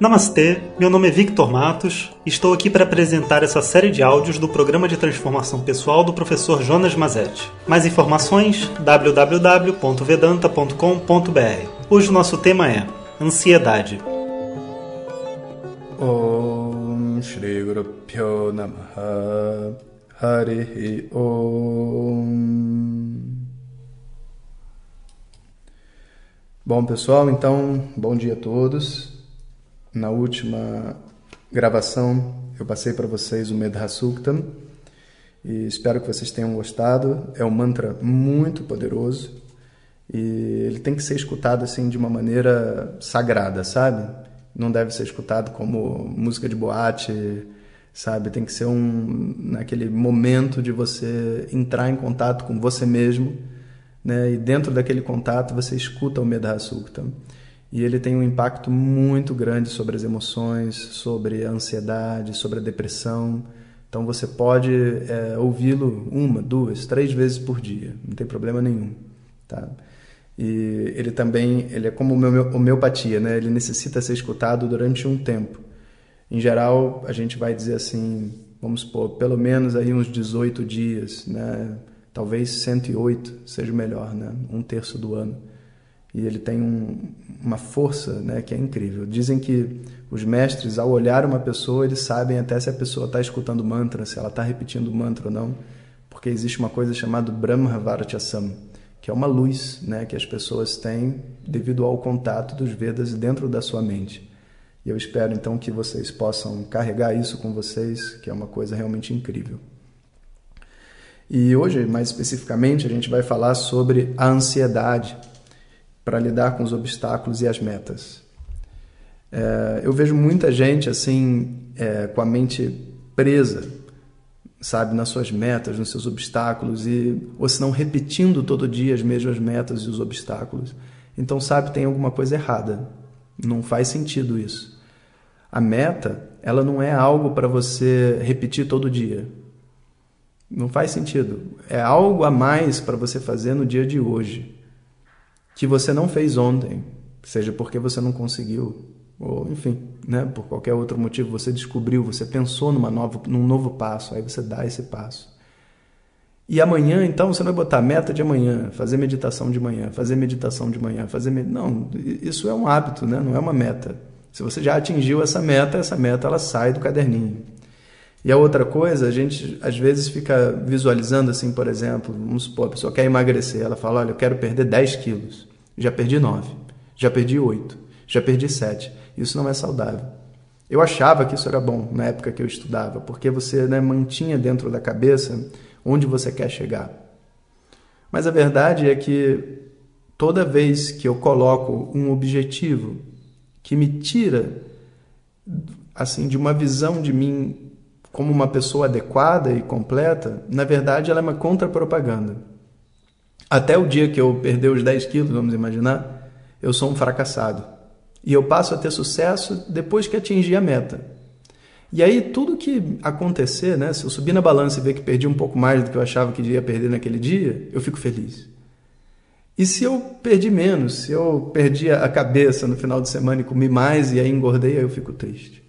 Namastê, meu nome é Victor Matos e estou aqui para apresentar essa série de áudios do programa de transformação pessoal do professor Jonas Mazetti. Mais informações www.vedanta.com.br. Hoje o nosso tema é ansiedade. Om Shri Guru Pyo Namaha Harihi Om Bom pessoal, então, bom dia a todos. Na última gravação eu passei para vocês o Medha Suktam e espero que vocês tenham gostado. É um mantra muito poderoso e ele tem que ser escutado assim de uma maneira sagrada, sabe? Não deve ser escutado como música de boate, sabe? Tem que ser um naquele momento de você entrar em contato com você mesmo, né? E dentro daquele contato você escuta o Medha Suktam e ele tem um impacto muito grande sobre as emoções, sobre a ansiedade, sobre a depressão. Então você pode é, ouvi-lo uma, duas, três vezes por dia, não tem problema nenhum, tá? E ele também, ele é como homeopatia, né? Ele necessita ser escutado durante um tempo. Em geral, a gente vai dizer assim, vamos supor, pelo menos aí uns 18 dias, né? Talvez 108 seja melhor, né? Um terço do ano e ele tem um, uma força né, que é incrível. Dizem que os mestres, ao olhar uma pessoa, eles sabem até se a pessoa está escutando mantra, se ela está repetindo mantra ou não, porque existe uma coisa chamada Brahma Varachasam, que é uma luz né, que as pessoas têm devido ao contato dos Vedas dentro da sua mente. E eu espero então que vocês possam carregar isso com vocês, que é uma coisa realmente incrível. E hoje, mais especificamente, a gente vai falar sobre a ansiedade para lidar com os obstáculos e as metas. É, eu vejo muita gente assim, é, com a mente presa, sabe, nas suas metas, nos seus obstáculos, e ou se não repetindo todo dia as mesmas metas e os obstáculos. Então, sabe, tem alguma coisa errada. Não faz sentido isso. A meta, ela não é algo para você repetir todo dia. Não faz sentido. É algo a mais para você fazer no dia de hoje que você não fez ontem, seja porque você não conseguiu, ou enfim, né, por qualquer outro motivo você descobriu, você pensou numa nova, num novo passo, aí você dá esse passo. E amanhã, então, você não vai botar meta de amanhã, fazer meditação de manhã, fazer meditação de manhã, fazer. Não, isso é um hábito, né? não é uma meta. Se você já atingiu essa meta, essa meta ela sai do caderninho. E a outra coisa, a gente às vezes fica visualizando assim, por exemplo, vamos supor, a pessoa quer emagrecer, ela fala, olha, eu quero perder 10 quilos. Já perdi 9, já perdi 8, já perdi 7. Isso não é saudável. Eu achava que isso era bom na época que eu estudava, porque você né, mantinha dentro da cabeça onde você quer chegar. Mas a verdade é que toda vez que eu coloco um objetivo que me tira assim de uma visão de mim como uma pessoa adequada e completa, na verdade ela é uma contra-propaganda. Até o dia que eu perder os 10 quilos, vamos imaginar, eu sou um fracassado. E eu passo a ter sucesso depois que atingir a meta. E aí, tudo que acontecer, né, se eu subir na balança e ver que perdi um pouco mais do que eu achava que ia perder naquele dia, eu fico feliz. E se eu perdi menos, se eu perdi a cabeça no final de semana e comi mais e aí engordei, aí eu fico triste.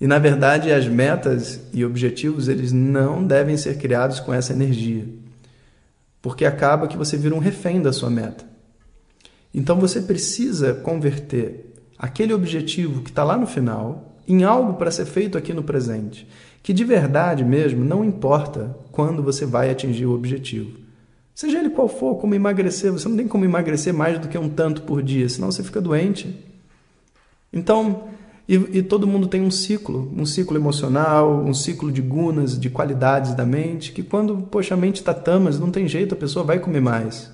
E na verdade, as metas e objetivos, eles não devem ser criados com essa energia. Porque acaba que você vira um refém da sua meta. Então você precisa converter aquele objetivo que está lá no final em algo para ser feito aqui no presente. Que de verdade mesmo não importa quando você vai atingir o objetivo. Seja ele qual for, como emagrecer, você não tem como emagrecer mais do que um tanto por dia, senão você fica doente. Então, e, e, todo mundo tem um ciclo, um ciclo emocional, um ciclo de gunas, de qualidades da mente, que quando, poxa, a mente está tamas, não tem jeito, a pessoa vai comer mais.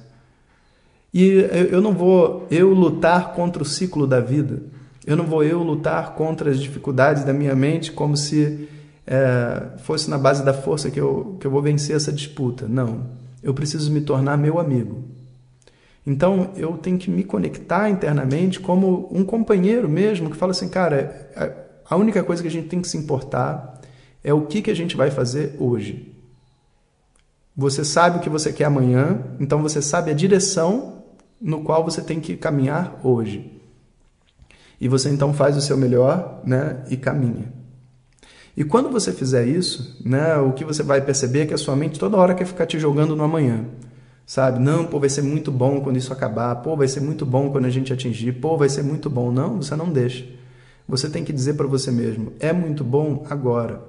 E eu não vou eu lutar contra o ciclo da vida. Eu não vou eu lutar contra as dificuldades da minha mente como se é, fosse na base da força que eu, que eu vou vencer essa disputa. Não. Eu preciso me tornar meu amigo. Então eu tenho que me conectar internamente como um companheiro mesmo que fala assim, cara, a única coisa que a gente tem que se importar é o que, que a gente vai fazer hoje. Você sabe o que você quer amanhã, então você sabe a direção no qual você tem que caminhar hoje. E você então faz o seu melhor, né, e caminha. E quando você fizer isso, né, o que você vai perceber é que a sua mente toda hora quer ficar te jogando no amanhã. Sabe? Não, pô, vai ser muito bom quando isso acabar. Pô, vai ser muito bom quando a gente atingir. Pô, vai ser muito bom. Não, você não deixa. Você tem que dizer para você mesmo: é muito bom agora.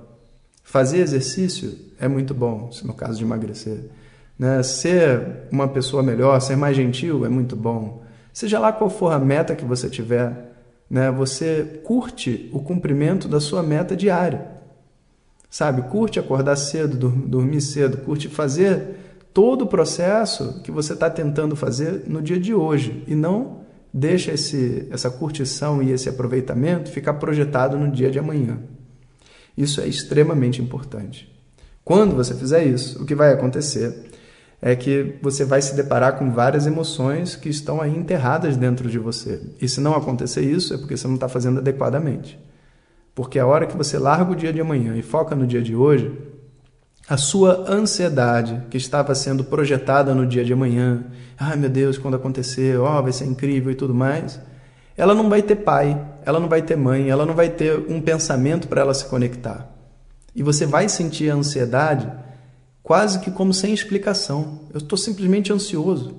Fazer exercício é muito bom, se no caso de emagrecer. Né? Ser uma pessoa melhor, ser mais gentil é muito bom. Seja lá qual for a meta que você tiver, né? você curte o cumprimento da sua meta diária. Sabe? Curte acordar cedo, dormir cedo, curte fazer todo o processo que você está tentando fazer no dia de hoje e não deixa esse, essa curtição e esse aproveitamento ficar projetado no dia de amanhã. Isso é extremamente importante. Quando você fizer isso, o que vai acontecer é que você vai se deparar com várias emoções que estão aí enterradas dentro de você. E se não acontecer isso, é porque você não está fazendo adequadamente. Porque a hora que você larga o dia de amanhã e foca no dia de hoje, a sua ansiedade que estava sendo projetada no dia de amanhã, ai meu Deus, quando acontecer, ó, oh, vai ser incrível e tudo mais, ela não vai ter pai, ela não vai ter mãe, ela não vai ter um pensamento para ela se conectar. E você vai sentir a ansiedade quase que como sem explicação. Eu estou simplesmente ansioso.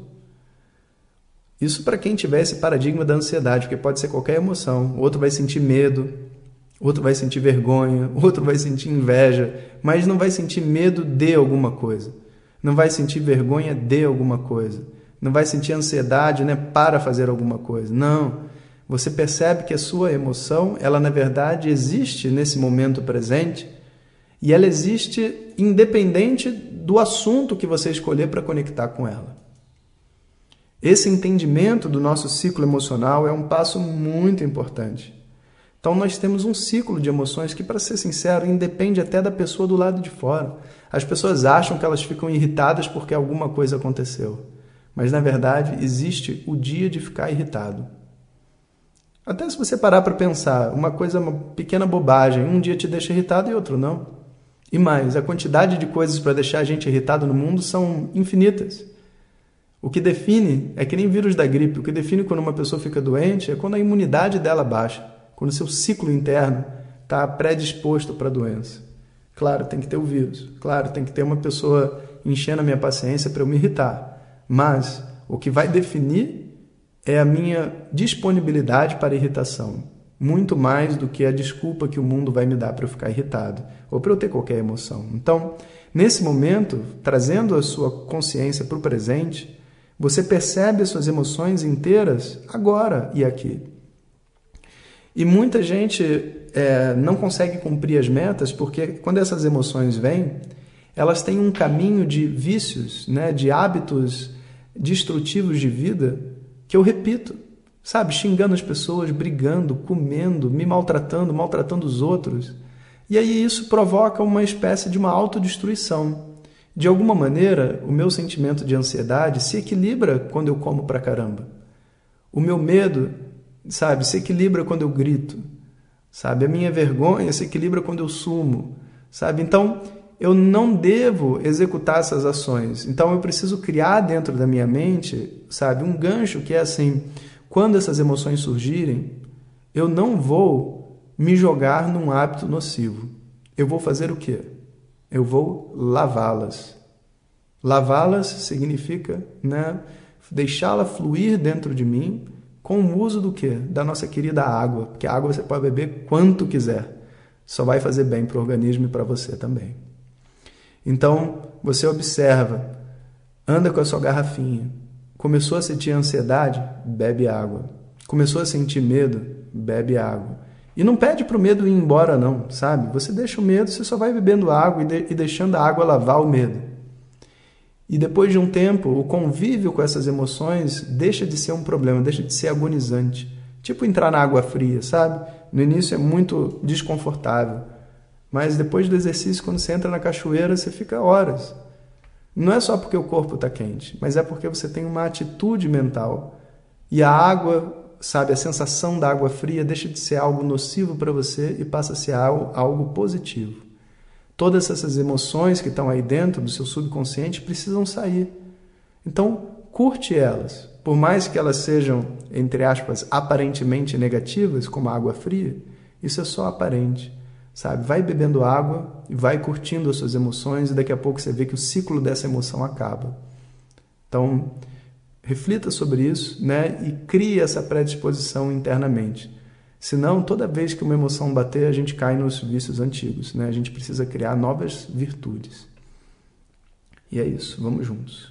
Isso para quem tiver esse paradigma da ansiedade, porque pode ser qualquer emoção. O outro vai sentir medo, outro vai sentir vergonha, outro vai sentir inveja, mas não vai sentir medo de alguma coisa, não vai sentir vergonha de alguma coisa, não vai sentir ansiedade né, para fazer alguma coisa. Não. Você percebe que a sua emoção, ela na verdade existe nesse momento presente e ela existe independente do assunto que você escolher para conectar com ela. Esse entendimento do nosso ciclo emocional é um passo muito importante. Então nós temos um ciclo de emoções que, para ser sincero, independe até da pessoa do lado de fora. As pessoas acham que elas ficam irritadas porque alguma coisa aconteceu. Mas na verdade existe o dia de ficar irritado. Até se você parar para pensar, uma coisa, uma pequena bobagem, um dia te deixa irritado e outro não. E mais, a quantidade de coisas para deixar a gente irritado no mundo são infinitas. O que define é que nem vírus da gripe, o que define quando uma pessoa fica doente é quando a imunidade dela baixa quando o seu ciclo interno está predisposto para a doença. Claro, tem que ter o vírus. Claro, tem que ter uma pessoa enchendo a minha paciência para eu me irritar. Mas o que vai definir é a minha disponibilidade para irritação. Muito mais do que a desculpa que o mundo vai me dar para eu ficar irritado ou para eu ter qualquer emoção. Então, nesse momento, trazendo a sua consciência para o presente, você percebe as suas emoções inteiras agora e aqui. E muita gente é, não consegue cumprir as metas porque quando essas emoções vêm, elas têm um caminho de vícios, né, de hábitos destrutivos de vida que eu repito, sabe, xingando as pessoas, brigando, comendo, me maltratando, maltratando os outros. E aí isso provoca uma espécie de uma autodestruição. De alguma maneira, o meu sentimento de ansiedade se equilibra quando eu como pra caramba. O meu medo sabe? Se equilibra quando eu grito, sabe? A minha vergonha se equilibra quando eu sumo, sabe? Então, eu não devo executar essas ações. Então, eu preciso criar dentro da minha mente, sabe? Um gancho que é assim: quando essas emoções surgirem, eu não vou me jogar num hábito nocivo. Eu vou fazer o quê? Eu vou lavá-las. Lavá-las significa, né, deixá-la fluir dentro de mim com o uso do que? Da nossa querida água, porque a água você pode beber quanto quiser, só vai fazer bem para o organismo e para você também. Então, você observa, anda com a sua garrafinha, começou a sentir ansiedade, bebe água. Começou a sentir medo, bebe água. E não pede para o medo ir embora, não, sabe? Você deixa o medo, você só vai bebendo água e, de, e deixando a água lavar o medo. E depois de um tempo, o convívio com essas emoções deixa de ser um problema, deixa de ser agonizante. Tipo entrar na água fria, sabe? No início é muito desconfortável. Mas depois do exercício, quando você entra na cachoeira, você fica horas. Não é só porque o corpo está quente, mas é porque você tem uma atitude mental. E a água, sabe, a sensação da água fria deixa de ser algo nocivo para você e passa a ser algo, algo positivo. Todas essas emoções que estão aí dentro do seu subconsciente precisam sair. Então, curte elas. por mais que elas sejam, entre aspas, aparentemente negativas, como a água fria, isso é só aparente, sabe? Vai bebendo água e vai curtindo as suas emoções e daqui a pouco você vê que o ciclo dessa emoção acaba. Então, reflita sobre isso, né? E crie essa predisposição internamente. Senão, toda vez que uma emoção bater, a gente cai nos vícios antigos, né? A gente precisa criar novas virtudes. E é isso, vamos juntos.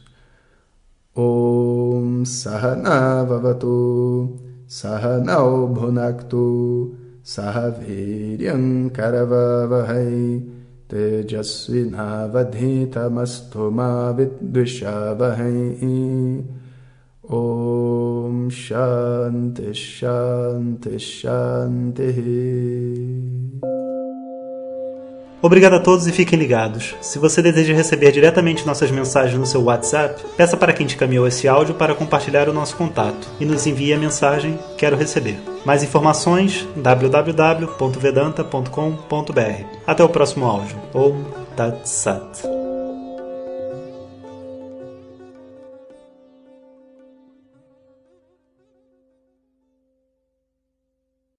Om Sahana Vavatu Sahanao Bhunaktu Sahaviryam Karavavahai Tejasvinavadhitamastu ma vidvishavahai Om Shanti Shanti Shanti Obrigado a todos e fiquem ligados. Se você deseja receber diretamente nossas mensagens no seu WhatsApp, peça para quem te caminhou esse áudio para compartilhar o nosso contato e nos envie a mensagem Quero receber. Mais informações www.vedanta.com.br. Até o próximo áudio. Om Tat Sat.